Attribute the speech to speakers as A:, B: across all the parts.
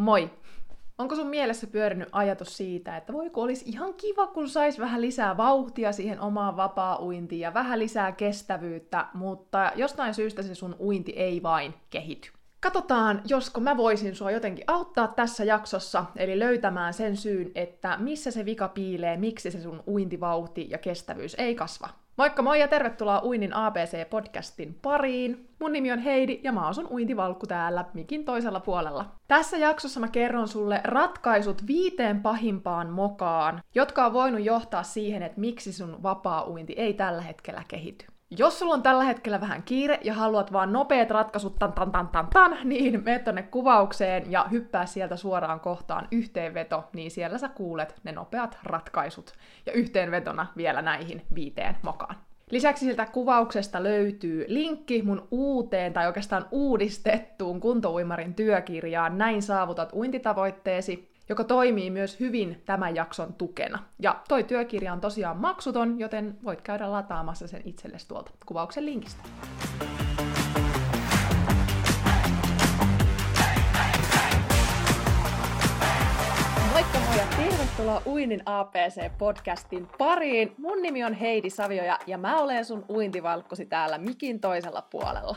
A: Moi! Onko sun mielessä pyörinyt ajatus siitä, että voiko olisi ihan kiva, kun sais vähän lisää vauhtia siihen omaan vapaa-uintiin ja vähän lisää kestävyyttä, mutta jostain syystä se sun uinti ei vain kehity. Katsotaan, josko mä voisin sua jotenkin auttaa tässä jaksossa, eli löytämään sen syyn, että missä se vika piilee, miksi se sun uintivauhti ja kestävyys ei kasva. Moikka moi ja tervetuloa Uinnin ABC-podcastin pariin. Mun nimi on Heidi ja mä asun uintivalkku täällä mikin toisella puolella. Tässä jaksossa mä kerron sulle ratkaisut viiteen pahimpaan mokaan, jotka on voinut johtaa siihen, että miksi sun vapaa-uinti ei tällä hetkellä kehity. Jos sulla on tällä hetkellä vähän kiire ja haluat vaan nopeat ratkaisut tan tan tan tan tan, niin mene tonne kuvaukseen ja hyppää sieltä suoraan kohtaan yhteenveto, niin siellä sä kuulet ne nopeat ratkaisut. Ja yhteenvetona vielä näihin viiteen mokaan. Lisäksi siltä kuvauksesta löytyy linkki mun uuteen tai oikeastaan uudistettuun kuntouimarin työkirjaan. Näin saavutat uintitavoitteesi, joka toimii myös hyvin tämän jakson tukena. Ja toi työkirja on tosiaan maksuton, joten voit käydä lataamassa sen itsellesi tuolta kuvauksen linkistä. Moikka moi ja tervetuloa Uinin APC-podcastin pariin. Mun nimi on Heidi Savioja ja mä olen sun uintivalkkosi täällä mikin toisella puolella.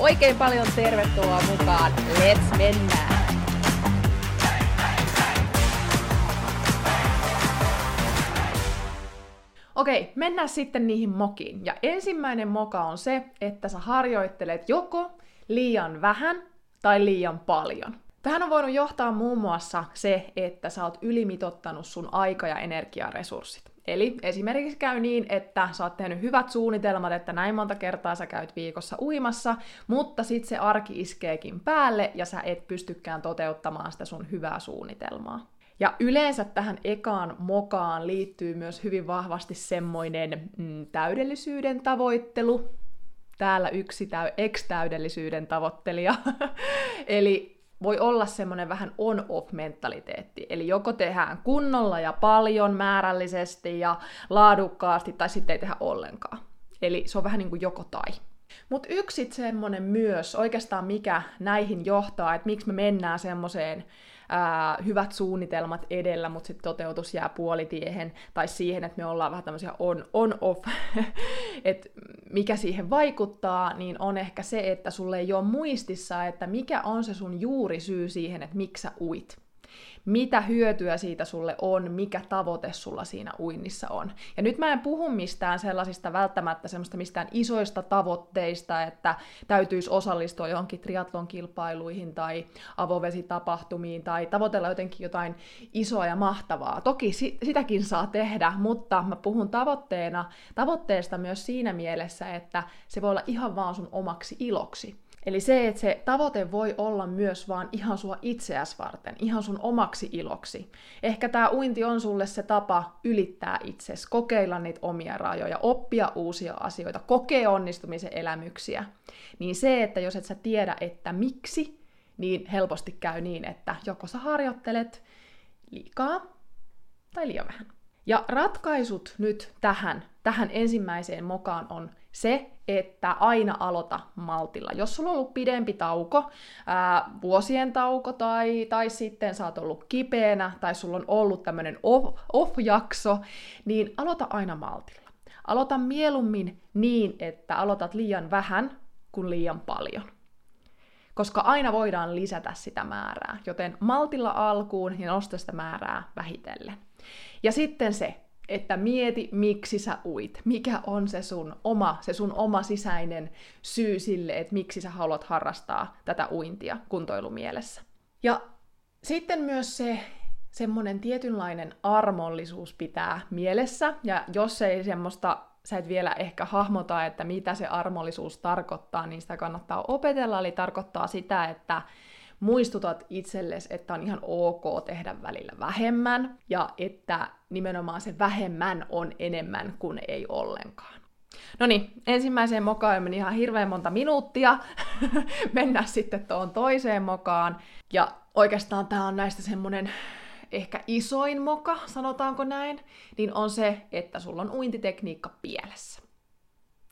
A: Oikein paljon tervetuloa mukaan. Let's mennään! Okei, mennään sitten niihin mokiin. Ja ensimmäinen moka on se, että sä harjoittelet joko liian vähän tai liian paljon. Tähän on voinut johtaa muun muassa se, että sä oot ylimitottanut sun aika- ja energiaresurssit. Eli esimerkiksi käy niin, että sä oot tehnyt hyvät suunnitelmat, että näin monta kertaa sä käyt viikossa uimassa, mutta sitten se arki iskeekin päälle ja sä et pystykään toteuttamaan sitä sun hyvää suunnitelmaa. Ja yleensä tähän ekaan mokaan liittyy myös hyvin vahvasti semmoinen mm, täydellisyyden tavoittelu. Täällä yksi täy- ex-täydellisyyden tavoittelija. Eli voi olla semmoinen vähän on-off-mentaliteetti. Eli joko tehdään kunnolla ja paljon määrällisesti ja laadukkaasti, tai sitten ei tehdä ollenkaan. Eli se on vähän niin kuin joko tai. Mutta yksi semmoinen myös, oikeastaan mikä näihin johtaa, että miksi me mennään semmoiseen ää, hyvät suunnitelmat edellä, mutta sitten toteutus jää puolitiehen, tai siihen, että me ollaan vähän tämmöisiä on-off, että mikä siihen vaikuttaa, niin on ehkä se, että sulle ei ole muistissa, että mikä on se sun juurisyy siihen, että miksi sä uit mitä hyötyä siitä sulle on, mikä tavoite sulla siinä uinnissa on. Ja nyt mä en puhu mistään sellaisista välttämättä semmoista mistään isoista tavoitteista, että täytyisi osallistua johonkin triatlon kilpailuihin tai avovesitapahtumiin tai tavoitella jotenkin jotain isoa ja mahtavaa. Toki sitäkin saa tehdä, mutta mä puhun tavoitteena, tavoitteesta myös siinä mielessä, että se voi olla ihan vaan sun omaksi iloksi. Eli se, että se tavoite voi olla myös vaan ihan sua itseäs varten, ihan sun omaksi iloksi. Ehkä tämä uinti on sulle se tapa ylittää itses, kokeilla niitä omia rajoja, oppia uusia asioita, kokea onnistumisen elämyksiä. Niin se, että jos et sä tiedä, että miksi, niin helposti käy niin, että joko sä harjoittelet liikaa tai liian vähän. Ja ratkaisut nyt tähän, tähän ensimmäiseen mokaan on se, että aina aloita maltilla. Jos sulla on ollut pidempi tauko, ää, vuosien tauko tai, tai sitten sä oot ollut kipeänä tai sulla on ollut tämmöinen off, off-jakso, niin aloita aina maltilla. Aloita mieluummin niin, että aloitat liian vähän kuin liian paljon. Koska aina voidaan lisätä sitä määrää, joten maltilla alkuun ja nosta sitä määrää vähitellen. Ja sitten se, että mieti, miksi sä uit. Mikä on se sun oma, se sun oma sisäinen syy sille, että miksi sä haluat harrastaa tätä uintia kuntoilumielessä. Ja sitten myös se semmoinen tietynlainen armollisuus pitää mielessä, ja jos ei semmoista sä et vielä ehkä hahmota, että mitä se armollisuus tarkoittaa, niin sitä kannattaa opetella, eli tarkoittaa sitä, että muistutat itsellesi, että on ihan ok tehdä välillä vähemmän, ja että nimenomaan se vähemmän on enemmän kuin ei ollenkaan. No niin, ensimmäiseen mokaan meni ihan hirveän monta minuuttia. Mennään sitten tuohon toiseen mokaan. Ja oikeastaan tämä on näistä semmonen ehkä isoin moka, sanotaanko näin, niin on se, että sulla on uintitekniikka pielessä.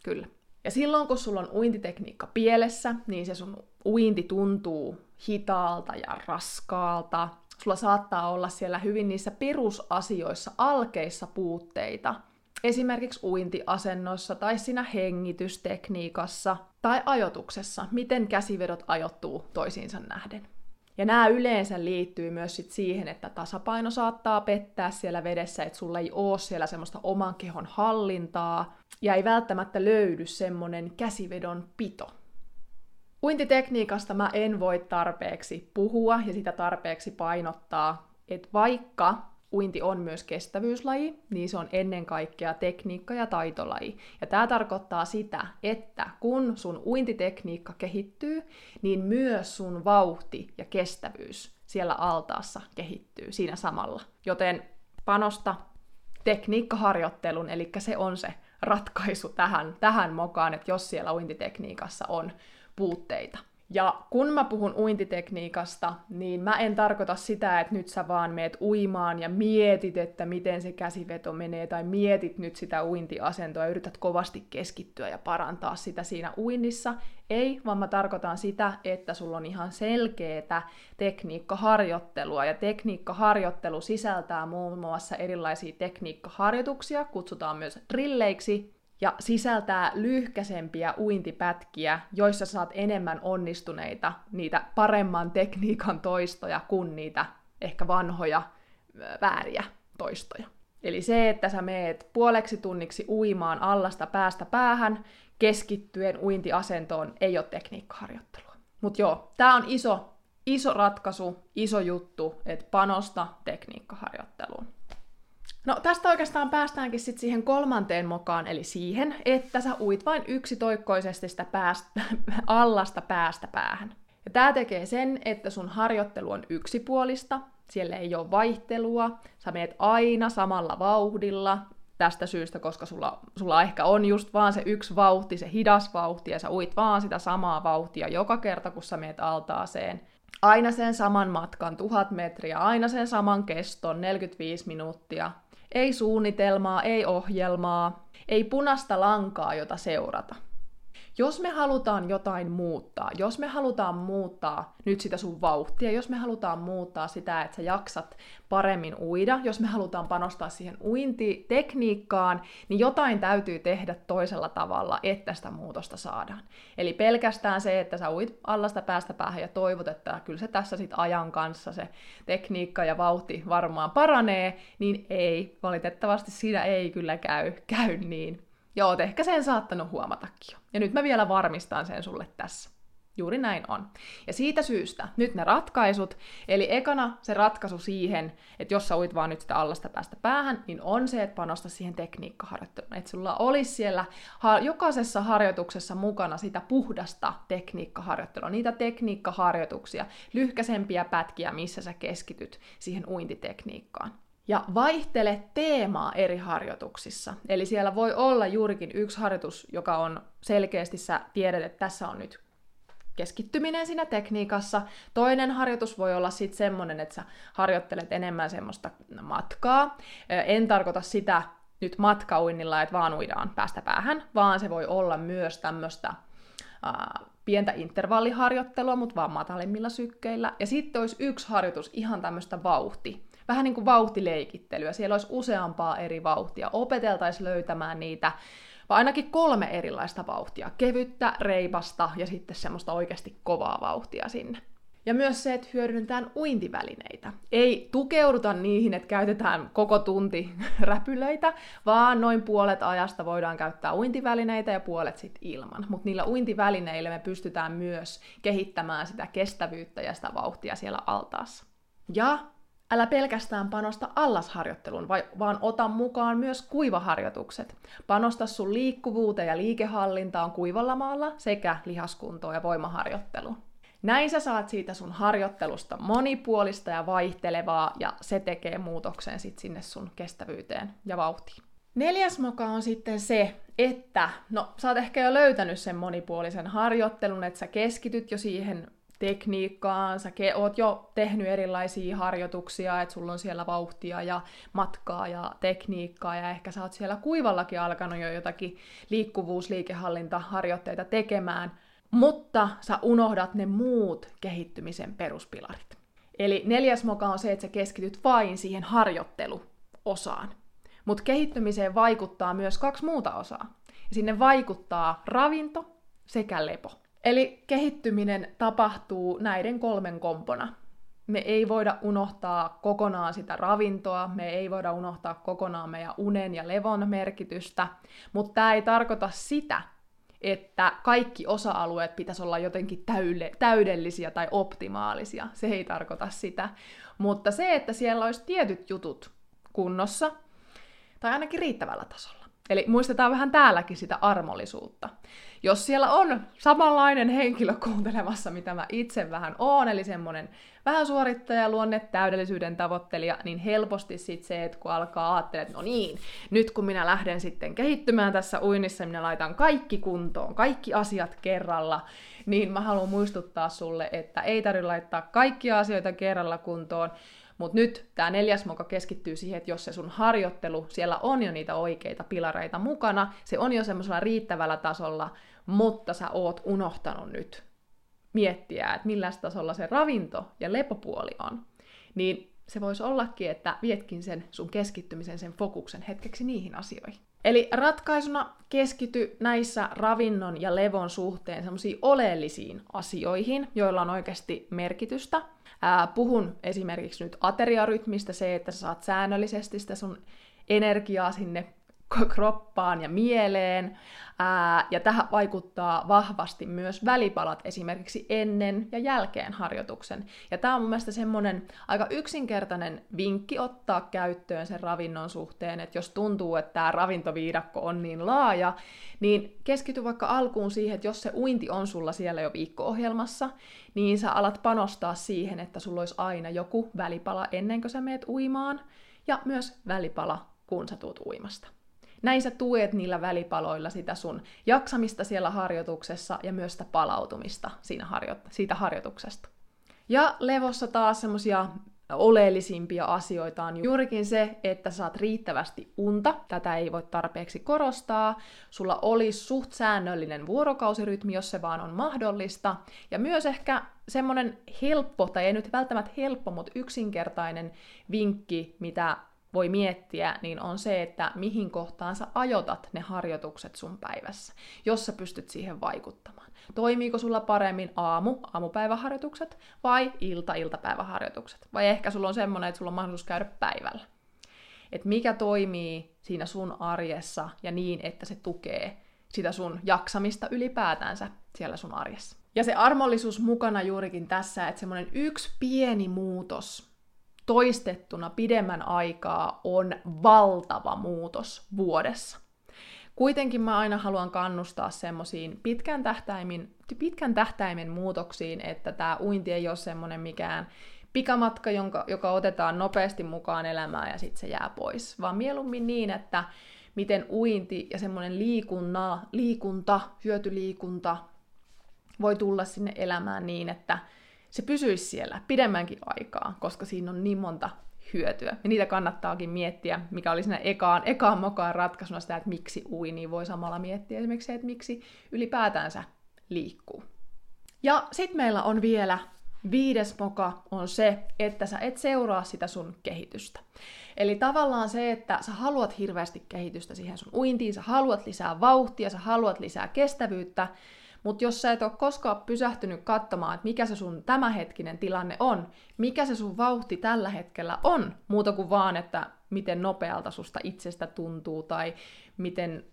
A: Kyllä. Ja silloin, kun sulla on uintitekniikka pielessä, niin se sun uinti tuntuu hitaalta ja raskaalta. Sulla saattaa olla siellä hyvin niissä perusasioissa, alkeissa puutteita. Esimerkiksi uintiasennoissa tai siinä hengitystekniikassa tai ajotuksessa, miten käsivedot ajoittuu toisiinsa nähden. Ja nämä yleensä liittyy myös sit siihen, että tasapaino saattaa pettää siellä vedessä, että sulla ei ole siellä semmoista oman kehon hallintaa, ja ei välttämättä löydy semmoinen käsivedon pito. Uintitekniikasta mä en voi tarpeeksi puhua ja sitä tarpeeksi painottaa, että vaikka uinti on myös kestävyyslaji, niin se on ennen kaikkea tekniikka- ja taitolaji. Ja tämä tarkoittaa sitä, että kun sun uintitekniikka kehittyy, niin myös sun vauhti ja kestävyys siellä altaassa kehittyy siinä samalla. Joten panosta tekniikkaharjoittelun, eli se on se ratkaisu tähän, tähän mokaan, että jos siellä uintitekniikassa on puutteita. Ja kun mä puhun uintitekniikasta, niin mä en tarkoita sitä, että nyt sä vaan meet uimaan ja mietit, että miten se käsiveto menee, tai mietit nyt sitä uintiasentoa ja yrität kovasti keskittyä ja parantaa sitä siinä uinnissa. Ei, vaan mä tarkoitan sitä, että sulla on ihan selkeätä tekniikkaharjoittelua, ja tekniikkaharjoittelu sisältää muun muassa erilaisia tekniikkaharjoituksia, kutsutaan myös drilleiksi, ja sisältää lyhkäsempiä uintipätkiä, joissa saat enemmän onnistuneita, niitä paremman tekniikan toistoja kuin niitä ehkä vanhoja vääriä toistoja. Eli se, että sä meet puoleksi tunniksi uimaan allasta päästä päähän, keskittyen uintiasentoon, ei ole tekniikkaharjoittelua. Mutta joo, tämä on iso, iso ratkaisu, iso juttu, että panosta tekniikkaharjoitteluun. No tästä oikeastaan päästäänkin sitten siihen kolmanteen mokaan, eli siihen, että sä uit vain yksitoikkoisesti sitä päästä, allasta päästä päähän. Ja tämä tekee sen, että sun harjoittelu on yksipuolista, siellä ei ole vaihtelua, sä meet aina samalla vauhdilla, tästä syystä, koska sulla, sulla ehkä on just vaan se yksi vauhti, se hidas vauhti, ja sä uit vaan sitä samaa vauhtia joka kerta, kun sä meet altaaseen. Aina sen saman matkan, tuhat metriä, aina sen saman keston, 45 minuuttia, ei suunnitelmaa, ei ohjelmaa, ei punasta lankaa, jota seurata. Jos me halutaan jotain muuttaa, jos me halutaan muuttaa nyt sitä sun vauhtia, jos me halutaan muuttaa sitä, että sä jaksat paremmin uida, jos me halutaan panostaa siihen uintitekniikkaan, niin jotain täytyy tehdä toisella tavalla, että sitä muutosta saadaan. Eli pelkästään se, että sä uit allasta päästä päähän ja toivot, että kyllä se tässä sit ajan kanssa se tekniikka ja vauhti varmaan paranee, niin ei, valitettavasti siinä ei kyllä käy, käy niin. Ja oot ehkä sen saattanut huomatakin jo. Ja nyt mä vielä varmistan sen sulle tässä. Juuri näin on. Ja siitä syystä nyt ne ratkaisut, eli ekana se ratkaisu siihen, että jos sä uit vaan nyt sitä allasta päästä päähän, niin on se, että panosta siihen tekniikkaharjoitteluun. Että sulla olisi siellä jokaisessa harjoituksessa mukana sitä puhdasta tekniikkaharjoittelua, niitä tekniikkaharjoituksia, lyhkäsempiä pätkiä, missä sä keskityt siihen uintitekniikkaan ja vaihtele teemaa eri harjoituksissa. Eli siellä voi olla juurikin yksi harjoitus, joka on selkeästi, sä tiedät, että tässä on nyt keskittyminen siinä tekniikassa. Toinen harjoitus voi olla sitten semmoinen, että sä harjoittelet enemmän semmoista matkaa. En tarkoita sitä nyt matkauinnilla, että vaan uidaan päästä päähän, vaan se voi olla myös tämmöistä pientä intervalliharjoittelua, mutta vaan matalimmilla sykkeillä. Ja sitten olisi yksi harjoitus ihan tämmöistä vauhti vähän niin kuin vauhtileikittelyä. Siellä olisi useampaa eri vauhtia. Opeteltaisiin löytämään niitä, vai ainakin kolme erilaista vauhtia. Kevyttä, reipasta ja sitten semmoista oikeasti kovaa vauhtia sinne. Ja myös se, että hyödynnetään uintivälineitä. Ei tukeuduta niihin, että käytetään koko tunti räpylöitä, vaan noin puolet ajasta voidaan käyttää uintivälineitä ja puolet sitten ilman. Mutta niillä uintivälineillä me pystytään myös kehittämään sitä kestävyyttä ja sitä vauhtia siellä altaassa. Ja Älä pelkästään panosta allasharjoitteluun, vaan ota mukaan myös kuivaharjoitukset. Panosta sun liikkuvuuteen ja liikehallintaan kuivalla maalla sekä lihaskuntoon ja voimaharjoitteluun. Näin sä saat siitä sun harjoittelusta monipuolista ja vaihtelevaa, ja se tekee muutoksen sit sinne sun kestävyyteen ja vauhtiin. Neljäs moka on sitten se, että, no sä oot ehkä jo löytänyt sen monipuolisen harjoittelun, että sä keskityt jo siihen tekniikkaan, sä ke- oot jo tehnyt erilaisia harjoituksia, että sulla on siellä vauhtia ja matkaa ja tekniikkaa, ja ehkä sä oot siellä kuivallakin alkanut jo jotakin liikkuvuus, liikehallintaharjoitteita tekemään, mutta sä unohdat ne muut kehittymisen peruspilarit. Eli neljäs moka on se, että sä keskityt vain siihen harjoitteluosaan. Mutta kehittymiseen vaikuttaa myös kaksi muuta osaa. Ja sinne vaikuttaa ravinto sekä lepo. Eli kehittyminen tapahtuu näiden kolmen kompona. Me ei voida unohtaa kokonaan sitä ravintoa, me ei voida unohtaa kokonaan meidän unen ja levon merkitystä, mutta tämä ei tarkoita sitä, että kaikki osa-alueet pitäisi olla jotenkin täydellisiä tai optimaalisia. Se ei tarkoita sitä. Mutta se, että siellä olisi tietyt jutut kunnossa, tai ainakin riittävällä tasolla. Eli muistetaan vähän täälläkin sitä armollisuutta. Jos siellä on samanlainen henkilö kuuntelemassa, mitä mä itse vähän oon, eli semmonen vähän suorittaja, luonne, täydellisyyden tavoittelija, niin helposti sit se, että kun alkaa ajattelemaan, että no niin, nyt kun minä lähden sitten kehittymään tässä uinnissa, minä laitan kaikki kuntoon, kaikki asiat kerralla, niin mä haluan muistuttaa sulle, että ei tarvitse laittaa kaikkia asioita kerralla kuntoon, mutta nyt tämä neljäs moka keskittyy siihen, että jos se sun harjoittelu, siellä on jo niitä oikeita pilareita mukana, se on jo semmoisella riittävällä tasolla, mutta sä oot unohtanut nyt miettiä, että millä tasolla se ravinto ja lepopuoli on, niin se voisi ollakin, että vietkin sen sun keskittymisen, sen fokuksen hetkeksi niihin asioihin. Eli ratkaisuna keskity näissä ravinnon ja levon suhteen semmoisiin oleellisiin asioihin, joilla on oikeasti merkitystä. Ää, puhun esimerkiksi nyt ateriarytmistä, se, että sä saat säännöllisesti sitä sun energiaa sinne kroppaan ja mieleen. Ää, ja tähän vaikuttaa vahvasti myös välipalat esimerkiksi ennen ja jälkeen harjoituksen. Ja tämä on mun mielestä semmoinen aika yksinkertainen vinkki ottaa käyttöön sen ravinnon suhteen, että jos tuntuu, että tämä ravintoviidakko on niin laaja, niin keskity vaikka alkuun siihen, että jos se uinti on sulla siellä jo viikko-ohjelmassa, niin sä alat panostaa siihen, että sulla olisi aina joku välipala ennen kuin sä meet uimaan, ja myös välipala, kun sä tuut uimasta. Näin sä tuet niillä välipaloilla sitä sun jaksamista siellä harjoituksessa ja myös sitä palautumista siinä harjo- siitä harjoituksesta. Ja levossa taas semmosia oleellisimpia asioita on juurikin se, että saat riittävästi unta. Tätä ei voi tarpeeksi korostaa. Sulla olisi suht säännöllinen vuorokausirytmi, jos se vaan on mahdollista. Ja myös ehkä semmoinen helppo, tai ei nyt välttämättä helppo, mutta yksinkertainen vinkki, mitä voi miettiä, niin on se, että mihin kohtaan sä ajotat ne harjoitukset sun päivässä, jos sä pystyt siihen vaikuttamaan. Toimiiko sulla paremmin aamu, aamupäiväharjoitukset vai ilta-iltapäiväharjoitukset? Vai ehkä sulla on semmoinen, että sulla on mahdollisuus käydä päivällä. Et mikä toimii siinä sun arjessa ja niin, että se tukee sitä sun jaksamista ylipäätänsä siellä sun arjessa. Ja se armollisuus mukana juurikin tässä, että semmoinen yksi pieni muutos toistettuna pidemmän aikaa on valtava muutos vuodessa. Kuitenkin mä aina haluan kannustaa semmoisiin pitkän tähtäimin, pitkän tähtäimen muutoksiin, että tämä uinti ei ole semmoinen mikään pikamatka, jonka, joka otetaan nopeasti mukaan elämään ja sitten se jää pois, vaan mieluummin niin, että miten uinti ja semmoinen liikunta, liikunta, hyötyliikunta voi tulla sinne elämään niin, että se pysyisi siellä pidemmänkin aikaa, koska siinä on niin monta hyötyä. Ja niitä kannattaakin miettiä, mikä oli siinä ekaan, ekaan mokaan ratkaisuna sitä, että miksi ui, niin voi samalla miettiä esimerkiksi se, että miksi ylipäätänsä liikkuu. Ja sitten meillä on vielä viides moka on se, että sä et seuraa sitä sun kehitystä. Eli tavallaan se, että sä haluat hirveästi kehitystä siihen sun uintiin, sä haluat lisää vauhtia, sä haluat lisää kestävyyttä, mutta jos sä et ole koskaan pysähtynyt katsomaan, että mikä se sun tämänhetkinen tilanne on, mikä se sun vauhti tällä hetkellä on, muuta kuin vaan, että miten nopealta susta itsestä tuntuu tai miten,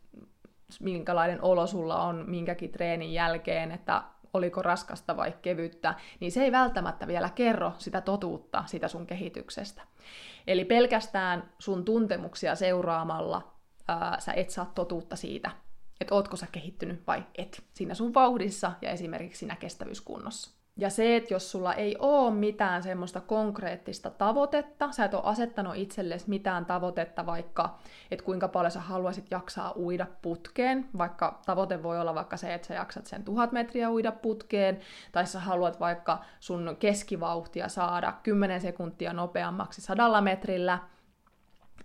A: minkälainen olo sulla on minkäkin treenin jälkeen, että oliko raskasta vai kevyttä, niin se ei välttämättä vielä kerro sitä totuutta sitä sun kehityksestä. Eli pelkästään sun tuntemuksia seuraamalla ää, sä et saa totuutta siitä, että ootko sä kehittynyt vai et siinä sun vauhdissa ja esimerkiksi siinä kestävyyskunnossa. Ja se, että jos sulla ei ole mitään semmoista konkreettista tavoitetta, sä et ole asettanut itsellesi mitään tavoitetta, vaikka, että kuinka paljon sä haluaisit jaksaa uida putkeen, vaikka tavoite voi olla vaikka se, että sä jaksat sen tuhat metriä uida putkeen, tai sä haluat vaikka sun keskivauhtia saada 10 sekuntia nopeammaksi sadalla metrillä,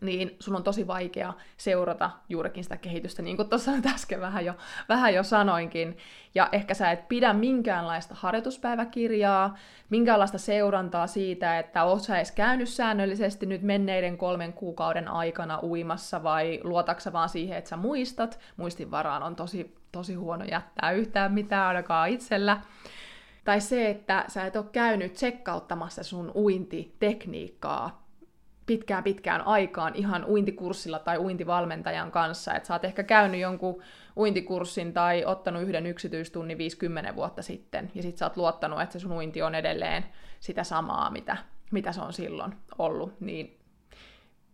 A: niin sun on tosi vaikea seurata juurikin sitä kehitystä, niin kuin tuossa äsken vähän jo, vähän jo sanoinkin. Ja ehkä sä et pidä minkäänlaista harjoituspäiväkirjaa, minkäänlaista seurantaa siitä, että oot sä edes käynyt säännöllisesti nyt menneiden kolmen kuukauden aikana uimassa, vai luotaksa vaan siihen, että sä muistat. Muistin varaan on tosi, tosi huono jättää yhtään mitään ainakaan itsellä. Tai se, että sä et ole käynyt tsekkauttamassa sun uintitekniikkaa pitkään pitkään aikaan ihan uintikurssilla tai uintivalmentajan kanssa. Että sä oot ehkä käynyt jonkun uintikurssin tai ottanut yhden yksityistunnin 50 vuotta sitten, ja sit sä oot luottanut, että se sun uinti on edelleen sitä samaa, mitä, mitä se on silloin ollut, niin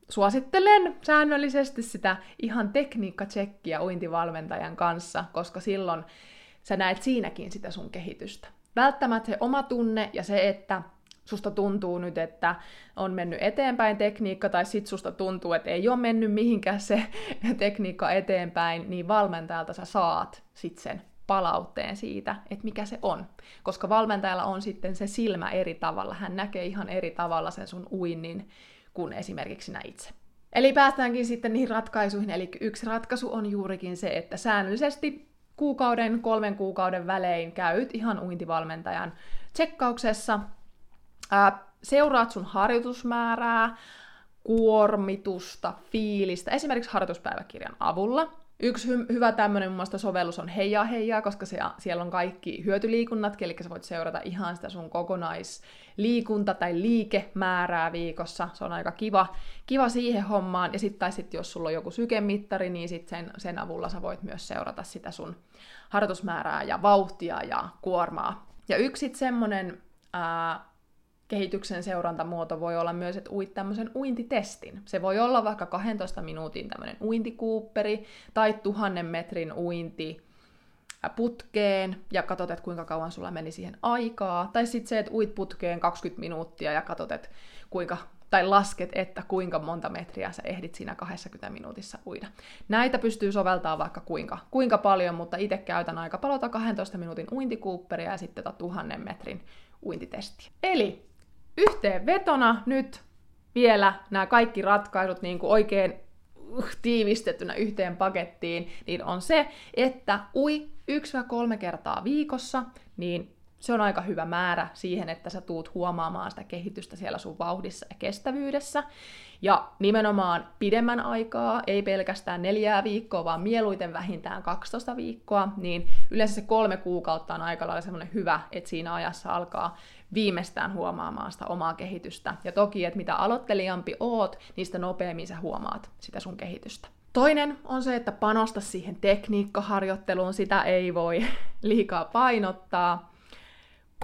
A: suosittelen säännöllisesti sitä ihan tekniikkatsekkiä uintivalmentajan kanssa, koska silloin sä näet siinäkin sitä sun kehitystä. Välttämättä se oma tunne ja se, että susta tuntuu nyt, että on mennyt eteenpäin tekniikka, tai sit susta tuntuu, että ei ole mennyt mihinkään se tekniikka eteenpäin, niin valmentajalta sä saat sit sen palautteen siitä, että mikä se on. Koska valmentajalla on sitten se silmä eri tavalla, hän näkee ihan eri tavalla sen sun uinnin kuin esimerkiksi sinä itse. Eli päästäänkin sitten niihin ratkaisuihin, eli yksi ratkaisu on juurikin se, että säännöllisesti kuukauden, kolmen kuukauden välein käyt ihan uintivalmentajan tsekkauksessa, ää, seuraat sun harjoitusmäärää, kuormitusta, fiilistä, esimerkiksi harjoituspäiväkirjan avulla. Yksi hy- hyvä tämmöinen mun mielestä sovellus on Heijaa Heijaa, koska se, siellä on kaikki hyötyliikunnat, eli sä voit seurata ihan sitä sun kokonaisliikunta- tai liikemäärää viikossa. Se on aika kiva, kiva siihen hommaan. Ja sitten sit jos sulla on joku sykemittari, niin sit sen, sen avulla sä voit myös seurata sitä sun harjoitusmäärää ja vauhtia ja kuormaa. Ja yksi semmonen ää, kehityksen seurantamuoto voi olla myös, että uit tämmöisen uintitestin. Se voi olla vaikka 12 minuutin tämmöinen uintikuupperi tai tuhannen metrin uinti putkeen ja katsot, että kuinka kauan sulla meni siihen aikaa. Tai sitten se, että uit putkeen 20 minuuttia ja katsot, että kuinka, tai lasket, että kuinka monta metriä sä ehdit siinä 20 minuutissa uida. Näitä pystyy soveltaa vaikka kuinka, kuinka paljon, mutta itse käytän aika paljon 12 minuutin uintikuupperia ja sitten tota tuhannen metrin uintitestiä. Eli yhteenvetona nyt vielä nämä kaikki ratkaisut niin kuin oikein uh, tiivistettynä yhteen pakettiin, niin on se, että ui 1-3 kertaa viikossa, niin se on aika hyvä määrä siihen, että sä tuut huomaamaan sitä kehitystä siellä sun vauhdissa ja kestävyydessä. Ja nimenomaan pidemmän aikaa, ei pelkästään neljää viikkoa, vaan mieluiten vähintään 12 viikkoa, niin yleensä se kolme kuukautta on aika lailla semmoinen hyvä, että siinä ajassa alkaa viimeistään huomaamaan sitä omaa kehitystä. Ja toki, että mitä aloittelijampi oot, niistä nopeammin sä huomaat sitä sun kehitystä. Toinen on se, että panosta siihen tekniikkaharjoitteluun, sitä ei voi liikaa painottaa.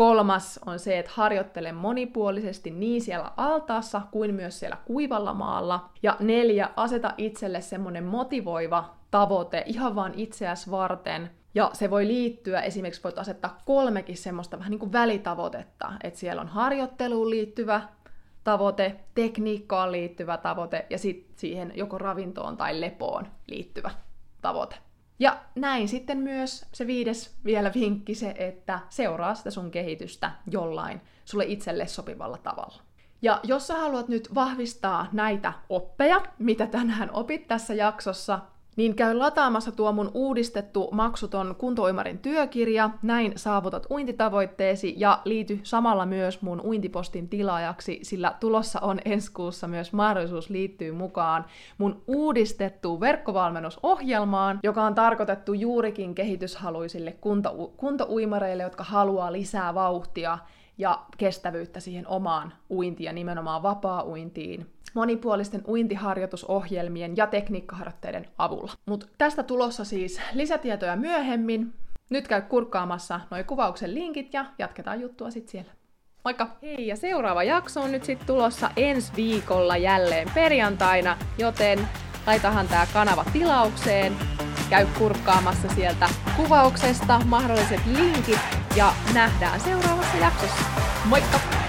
A: Kolmas on se, että harjoittele monipuolisesti niin siellä altaassa kuin myös siellä kuivalla maalla. Ja neljä, aseta itselle semmoinen motivoiva tavoite ihan vaan itseäsi varten, ja se voi liittyä, esimerkiksi voit asettaa kolmekin semmoista vähän niin kuin välitavoitetta, että siellä on harjoitteluun liittyvä tavoite, tekniikkaan liittyvä tavoite ja sitten siihen joko ravintoon tai lepoon liittyvä tavoite. Ja näin sitten myös se viides vielä vinkki se, että seuraa sitä sun kehitystä jollain sulle itselle sopivalla tavalla. Ja jos sä haluat nyt vahvistaa näitä oppeja, mitä tänään opit tässä jaksossa, niin käy lataamassa tuo mun uudistettu maksuton kuntoimarin työkirja, näin saavutat uintitavoitteesi ja liity samalla myös mun uintipostin tilaajaksi, sillä tulossa on ensi kuussa myös mahdollisuus liittyä mukaan mun uudistettuun verkkovalmennusohjelmaan, joka on tarkoitettu juurikin kehityshaluisille kunto- kuntouimareille, jotka haluaa lisää vauhtia ja kestävyyttä siihen omaan uintiin ja nimenomaan vapaa-uintiin monipuolisten uintiharjoitusohjelmien ja tekniikkaharjoitteiden avulla. Mutta tästä tulossa siis lisätietoja myöhemmin. Nyt käy kurkkaamassa noin kuvauksen linkit ja jatketaan juttua sitten siellä. Moikka! Hei, ja seuraava jakso on nyt sitten tulossa ensi viikolla jälleen perjantaina, joten laitahan tämä kanava tilaukseen käy kurkkaamassa sieltä kuvauksesta mahdolliset linkit ja nähdään seuraavassa jaksossa. Moikka!